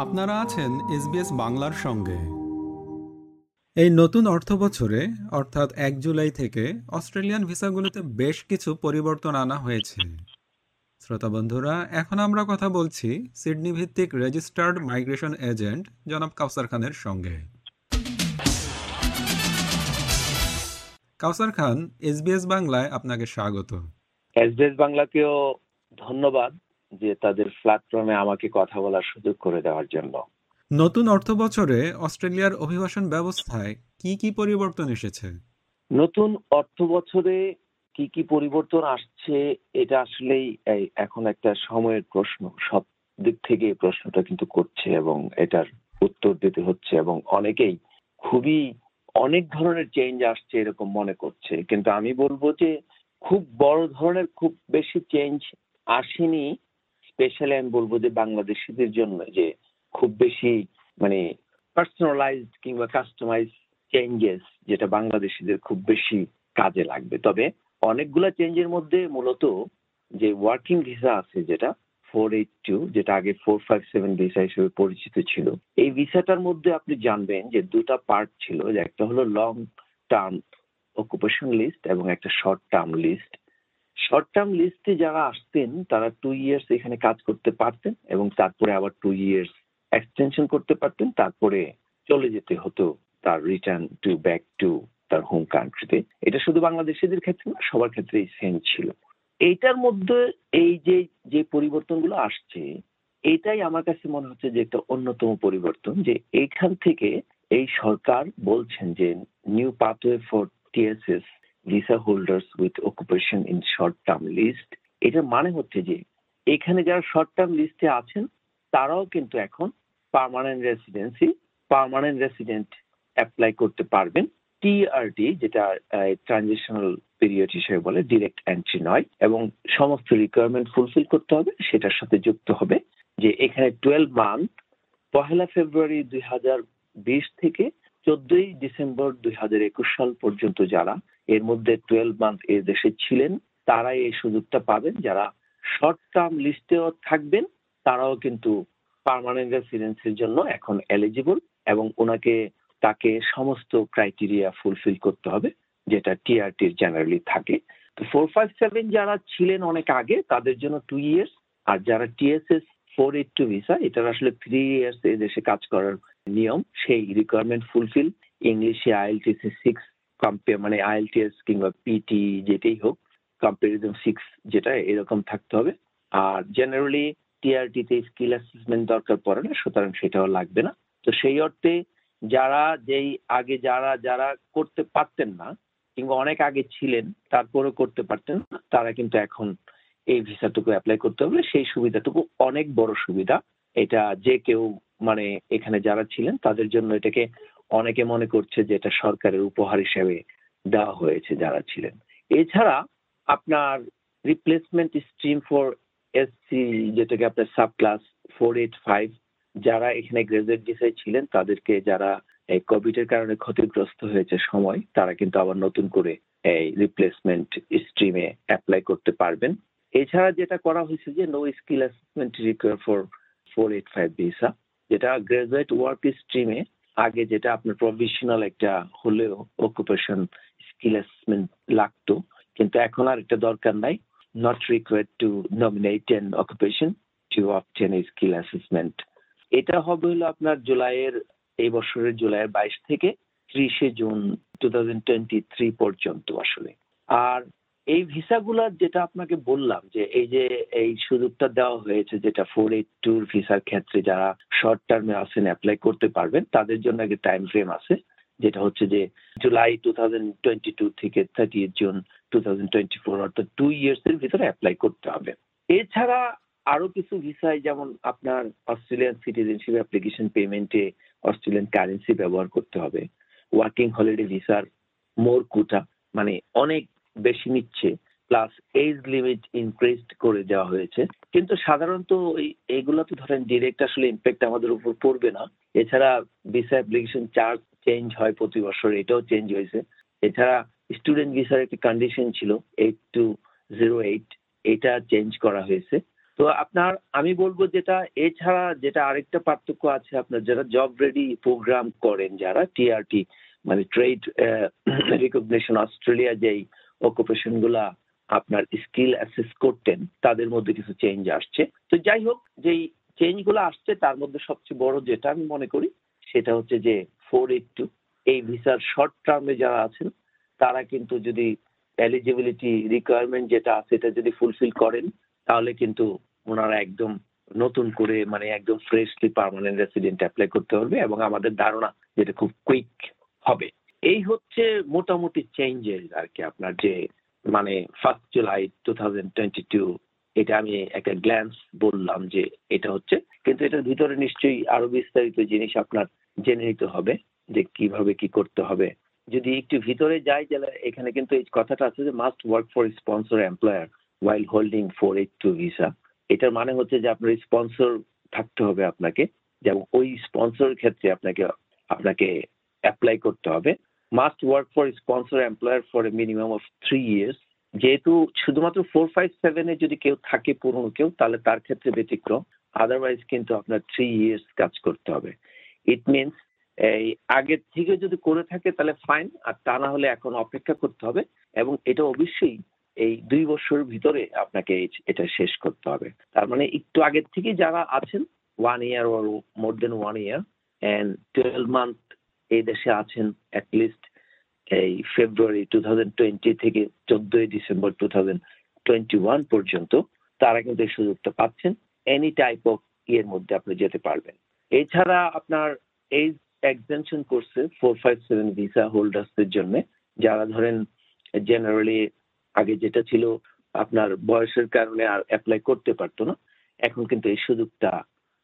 আপনারা আছেন এসবিএস বাংলার সঙ্গে। এই নতুন অর্থ বছরে অর্থাৎ এক জুলাই থেকে অস্ট্রেলিয়ান ভিসাগুলোতে বেশ কিছু পরিবর্তন আনা হয়েছে। শ্রোতা বন্ধুরা এখন আমরা কথা বলছি সিডনি ভিত্তিক রেজিস্টার্ড মাইগ্রেশন এজেন্ট জনাব কাউসার খানের সঙ্গে। কাউসার খান এসবিএস বাংলায় আপনাকে স্বাগত। এসবিএস বাংলাকেও ধন্যবাদ। যে তাদের প্ল্যাটফর্মে আমাকে কথা বলার সুযোগ করে দেওয়ার জন্য। নতুন অর্থ বছরে অস্ট্রেলিয়ার অভিবাসন ব্যবস্থায় কি কি পরিবর্তন এসেছে? নতুন অর্থ বছরে কি কি পরিবর্তন আসছে এটা আসলেই এখন একটা সময়ের প্রশ্ন। সব দিক থেকে এই প্রশ্নটা কিন্তু করছে এবং এটার উত্তর দিতে হচ্ছে এবং অনেকেই খুবই অনেক ধরনের চেঞ্জ আসছে এরকম মনে করছে। কিন্তু আমি বলব যে খুব বড় ধরনের খুব বেশি চেঞ্জ আসেনি। স্পেশালি আমি বলব যে বাংলাদেশিদের জন্য যে খুব বেশি মানে পার্সোনালাইজড কিংবা কাস্টমাইজ চেঞ্জেস যেটা বাংলাদেশিদের খুব বেশি কাজে লাগবে। তবে অনেকগুলা চেঞ্জের মধ্যে মূলত যে ওয়ার্কিং ভিসা আছে যেটা ফোর এইট টু যেটা আগে ফোর ফাইভ সেভেন ভিসা হিসেবে পরিচিত ছিল, এই ভিসাটার মধ্যে আপনি জানবেন যে দুটা পার্ট ছিল, যে একটা হলো লং টার্ম অকুপেশন লিস্ট এবং একটা short term list short term লিস্টে যারা আসতেন, তারা টু ইয়ার্স এখানে কাজ করতে পারতেন এবং তারপরে আবার টু ইয়ার্স এক্সটেনশন করতে পারতেন। তারপরে চলে যেতে হতো তার রিটার্ন টু ব্যাক টু তার হোম কান্ট্রিতে এটা শুধু বাংলাদেশিদের ক্ষেত্রে না, সবার ক্ষেত্রেই সেম ছিল। এইটার মধ্যে এই যে যে পরিবর্তনগুলো আসছে, এটাই আমার কাছে মনে হচ্ছে যে একটা অন্যতম পরিবর্তন যে এইখান থেকে এই সরকার বলছেন যে new pathway for TSS visa holders with occupation in short term list এটার মানে হচ্ছে যে, এখানে যারা শর্ট টার্ম লিস্টে আছেন, তারাও কিন্তু এখন permanent residency permanent resident apply করতে পারবেন। টিআরডি যেটা ট্রানজিশনাল পিরিয়ড হিসেবে বলে ডিরেক্ট এন্ট্রি নয়, এবং সমস্ত রিকোয়ারমেন্ট ফুলফিল করতে হবে, সেটার সাথে যুক্ত হবে যে, এখানে টুয়েলভ মান্থ পহেলা ফেব্রুয়ারি দুই হাজার বিশ থেকে চোদ্দই ডিসেম্বর দুই হাজার একুশ সাল পর্যন্ত যারা এর মধ্যে টুয়েলভ মান্থ এ দেশে ছিলেন, তারাই এই সুযোগটা পাবেন। যারা শর্ট টার্ম লিস্টেও থাকবেন, তারাও কিন্তু পার্মানেন্ট রেসিডেন্সির জন্য এখন এলিজিবল এবং ওনাকে, তাকে সমস্ত ক্রাইটেরিয়া ফুলফিল করতে হবে, যেটা টিআরটির জেনারেলি থাকে। তো ফোর ফাইভ সেভেন যারা ছিলেন অনেক আগে, তাদের জন্য টু ইয়ার্স আর যারা TSS four eight two visa এটার আসলে থ্রি ইয়ার্স এই দেশে কাজ করার নিয়ম। সেই রিকোয়ারমেন্ট ফুলফিল ইংলিশে আইএলটিসি সিক্স কম্পেয়ার মানে আইএলটিএস কিংবা পিটি যেটাই হোক কম্পারিজন সিক্স যেটা, এরকম থাকতে হবে। আর জেনারেলি টিআরটিতে স্কিল অ্যাসেসমেন্ট দরকার পড়ে না, সুতরাং সেটাও লাগবে না। তো সেই অর্থে যারা যেই আগে যারা যারা করতে পারতেন না, কিংবা অনেক আগে ছিলেন, তারপরেও করতে পারতেন না, তারা কিন্তু এখন এই ভিসাটুকু অ্যাপ্লাই করতে হবে। সেই সুবিধাটুকু অনেক বড় সুবিধা। এটা যে কেউ মানে এখানে যারা ছিলেন, তাদের জন্য এটাকে অনেকে মনে করছে যে এটা সরকারের উপহার হিসেবে দেওয়া হয়েছে যারা ছিলেন। এছাড়া আপনার রিপ্লেসমেন্ট স্ট্রিম ফর এসসি যেটাকে আপনার sub class four eight five যারা এখানে গ্রাজুয়েট ভিসায় ছিলেন, তাদেরকে যারা এই কোভিড এর কারণে ক্ষতিগ্রস্ত হয়েছে সময়, তারা কিন্তু আবার নতুন করে এই রিপ্লেসমেন্ট স্ট্রিমে অ্যাপ্লাই করতে পারবেন। এছাড়া যেটা করা হয়েছে যে no skill assessment require for four eight five visa যেটা গ্রাজুয়েট ওয়ার্ক স্ট্রিমে আগে যেটা আপনার প্রফেশনাল একটা হলেও অকুপেশন স্কিল অ্যাসেসমেন্ট লাগতো, কিন্তু এখন আর এটা দরকার নাই। Not required to nominate an occupation to a skill assessment এটা হবে হলো আপনার জুলাইয়ের, এই বছরের জুলাইয়ের বাইশ থেকে ত্রিশে জুন টু পর্যন্ত আসলে। আর এই ভিসাগুলার যেটা আপনাকে বললাম যে এই যে এই সুযোগটা দেওয়া হয়েছে যেটা ফোর এইট টুর ভিসার ক্ষেত্রে যারা শর্ট টার্মে আসেন অ্যাপ্লাই করতে পারবেন, তাদের জন্য একটা টাইম ফ্রেম আছে। যেটা হচ্ছে যে July two thousand twenty two থেকে thirty June two thousand twenty four অর্থাৎ টু ইয়ার্স এর ভিতরে অ্যাপ্লাই করতে হবে। এছাড়া আরও কিছু ভিসায় যেমন আপনার অস্ট্রেলিয়ান সিটিজেনশিপ অ্যাপ্লিকেশন পেমেন্টে অস্ট্রেলিয়ান কারেন্সি ব্যবহার করতে হবে। ওয়ার্কিং হলিডে ভিসার মোর কুটা মানে অনেক বেশি নিচ্ছে প্লাস এজ লিমিট ইনক্রিজ করে দেওয়া হয়েছে। কিন্তু সাধারণত এইগুলো তো ধরেন ডিরেক্ট আসলে ইম্প্যাক্ট আমাদের উপর পড়বে না। এছাড়া ভিসা অ্যাপ্লিকেশন চার্জ চেঞ্জ হয় প্রতি বছর, এটাও চেঞ্জ হয়েছে। এছাড়া স্টুডেন্ট ভিসার একটি কন্ডিশন ছিল এইট টু জিরো এইট এটা চেঞ্জ করা হয়েছে। তো আপনার, আমি বলব যেটা, এছাড়া যেটা আরেকটা পার্থক্য আছে আপনার, যারা জব রেডি প্রোগ্রাম করেন, যারা টিআরটি মানে ট্রেড রিকগনিশন অস্ট্রেলিয়া যেই অকুপেশনগুলা আপনার স্কিল অ্যাসেস করতেন, তাদের মধ্যে কিছু চেঞ্জ আসছে। তো যাই হোক, যেই চেঞ্জগুলো আসছে, তার মধ্যে সবচেয়ে বড় যেটা আমি মনে করি, সেটা হচ্ছে যে ফোর এইট টু এই ভিসার শর্ট টার্মে যারা আছেন, তারা কিন্তু যদি এলিজিবিলিটি রিকোয়ারমেন্ট যেটা আছে সেটা যদি ফুলফিল করেন, তাহলে কিন্তু ওনারা একদম নতুন করে মানে একদম ফ্রেশলি পার্মানেন্ট রেসিডেন্ট অ্যাপ্লাই করতে পারবে এবং আমাদের ধারণা যেটা খুব কুইক হবে। এই হচ্ছে মোটামুটি চেঞ্জেস আর কি আপনার যে মানে first July two thousand two এটা আমি একটা গ্ল্যান্স বললাম যে এটা হচ্ছে। কিন্তু এটার ভিতরে নিশ্চয়ই আরও বিস্তারিত জিনিস আপনার জেনে নিতে হবে, যে কীভাবে কি করতে হবে। যদি একটু ভিতরে যাই, তাহলে এখানে কিন্তু এই কথাটা আছে যে must work for sponsor employer while holding four eight two visa এটার মানে হচ্ছে যে আপনার স্পন্সর থাকতে হবে আপনাকে যেমন ওই স্পন্সর ক্ষেত্রে আপনাকে আপনাকে অ্যাপ্লাই করতে হবে। Must work for sponsor employer for a minimum of three years যেহেতু শুধুমাত্র ফোর ফাইভ সেভেনে যদি কেউ থাকে পুরনো কেউ, তাহলে তার ক্ষেত্রে ব্যতিক্রম। আদারওয়াইজ কিন্তু আপনার থ্রি ইয়ার্স কাজ করতে হবে। ইট মিনস এই আগের থেকে যদি করে থাকে তাহলে ফাইন আর তা না হলে এখন অপেক্ষা করতে হবে। এবং এটা অবশ্যই এই দুই বছরের ভিতরে আপনাকে এটা শেষ করতে হবে। তার মানে একটু আগের থেকে যারা আছেন one year or more then one year and twelve month এই দেশে আছেন অ্যাটলিস্ট এই ফেব্রুয়ারি টু থেকে চোদ্দই ডিসেম্বর টু পর্যন্ত তারা কিন্তু এই সুযোগটা পাচ্ছেন এনি টাইপ অফ ইয়ের মধ্যে আপনি যেতে পারবেন। এছাড়া আপনার এজ এক্সটেনশন করছে ফোর ফাইভ সেভেন ভিসা হোল্ডার্সদের জন্য যারা ধরেন জেনারেলি আগে যেটা ছিল আপনার বয়সের কারণে আর অ্যাপ্লাই করতে পারতো না, এখন কিন্তু এই সুযোগটা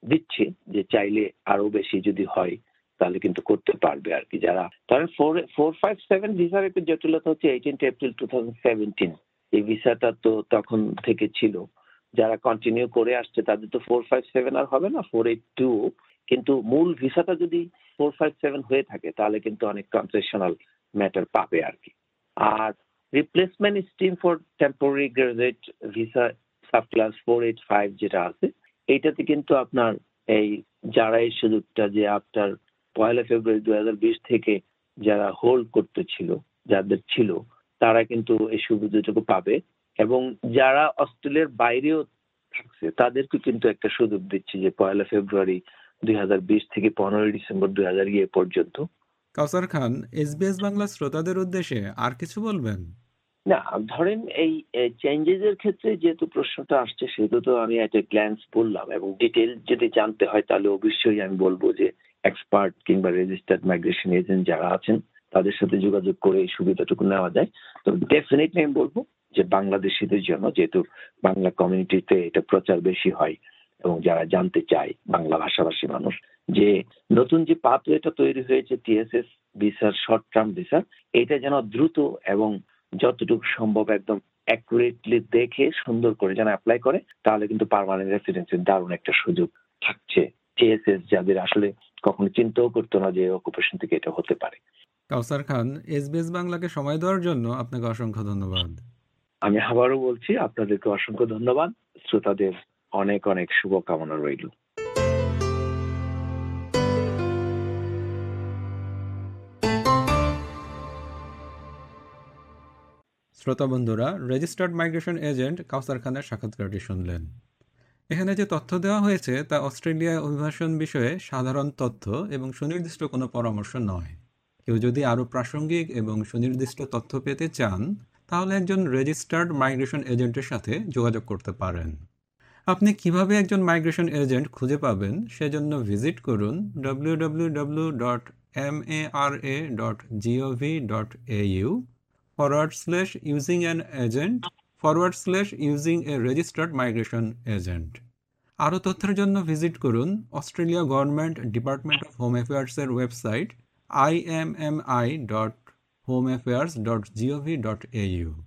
দিচ্ছে যে চাইলে আরও বেশি যদি হয় তাহলে কিন্তু করতে পারবে আর কি যারা ধরেন ফোর ফোর ফাইভ সেভেন ভিসার একটু জটিলতা হচ্ছে eighteen April two thousand seventeen এই ভিসাটা তো তখন থেকে ছিল। যারা কন্টিনিউ করে আসছে তাদের তো ফোর ফাইভ সেভেন আর হবে না ফোর এইট টু কিন্তু মূল ভিসাটা যদি ফোর ফাইভ সেভেন হয়ে থাকে, তাহলে কিন্তু অনেক কনসেশনাল ম্যাটার পাবে আর কি। আর replacement stream for temporary graduate visa subclass four eight five যেটা আছে, এইটাতে কিন্তু আপনার এই যারা এই সুযোগটা যে আপনার পয়লা ফেব্রুয়ারি দু হাজার বিশ থেকে যারা হোল্ড করতে ছিল যাদের ছিল তারা কিন্তু এই সুবিধাটুকু পাবে এবং যারা অস্ট্রেলিয়ার বাইরেও থাকছে তাদেরকে কিন্তু একটা সুযোগ দিচ্ছে যে পয়লা ফেব্রুয়ারি দুই হাজার বিশ থেকে পনেরোই ডিসেম্বর দুই হাজার পর্যন্ত। কাউসার খান এসবিএস বাংলা শ্রোতাদের উদ্দেশ্যে আর কিছু বলবেন? না ধরেন এই চেঞ্জেস এর ক্ষেত্রে যেহেতু প্রশ্নটা আসছে সেহেতু তো আমি একটা গ্ল্যান্স বললাম এবং ডিটেল যদি জানতে হয় তাহলে অবশ্যই আমি বলব যে এক্সপার্ট কিংবা রেজিস্টার্ড মাইগ্রেশন এজেন্ট যারা আছেন, তাদের সাথে যোগাযোগ করে এই সুবিধাটুকু নেওয়া যায়। তো ডেফিনেটলি আমি বলব যে বাংলাদেশিদের জন্য যেহেতু বাংলা কমিউনিটিতে এটা প্রচার বেশি হয় এবং যারা জানতে চায় বাংলা ভাষাভাষী মানুষ, যে নতুন যে পাথওয়েটা তৈরি হয়েছে টিএসএস ভিসার শর্ট টার্ম ভিসার এটা যেন দ্রুত এবং যতটুকু সম্ভব একদম অ্যাকুরেটলি দেখে সুন্দর করে যেন অ্যাপ্লাই করে, তাহলে কিন্তু পারমানেন্ট রেসিডেন্সির দারুণ একটা সুযোগ থাকছে। টিএসএস যাদের আসলে কখনো চিন্তাও করতো না যে অকুপেশন থেকে এটা হতে পারে। কাউসার খান এসবিএস বাংলাকে সময় দেওয়ার জন্য আপনাকে অসংখ্য ধন্যবাদ। আমি আবারও বলছি আপনাদেরকে অসংখ্য ধন্যবাদ। শ্রোতাদের অনেক অনেক শুভকামনা রইল। শ্রোতা বন্ধুরা রেজিস্টার্ড মাইগ্রেশন এজেন্ট কাউসার খানের সাক্ষাৎকারটি শুনলেন। এখানে যে তথ্য দেওয়া হয়েছে তা অস্ট্রেলিয়ায় অভিবাসন বিষয়ে সাধারণ তথ্য এবং সুনির্দিষ্ট কোনো পরামর্শ নয়। কেউ যদি আরও প্রাসঙ্গিক এবং সুনির্দিষ্ট তথ্য পেতে চান, তাহলে একজন রেজিস্টার্ড মাইগ্রেশন এজেন্টের সাথে যোগাযোগ করতে পারেন। আপনি কীভাবে একজন মাইগ্রেশন এজেন্ট খুঁজে পাবেন সেজন্য ভিজিট করুন www.mara.gov.au dot M A R A dot G O V dot A U forward slash using an agent forward slash using a registered migration agent আরও তথ্যের জন্য ভিজিট করুন Australia government department of home অ্যাফেয়ার্সের website I M M I dot home affairs dot G O V dot A U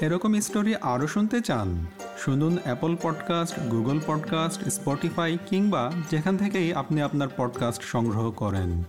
এরকম story আরও শুনতে চান? শুনুন Apple podcast Google podcast Spotify কিংবা যেখান থেকেই আপনি আপনার পডকাস্ট সংগ্রহ করেন।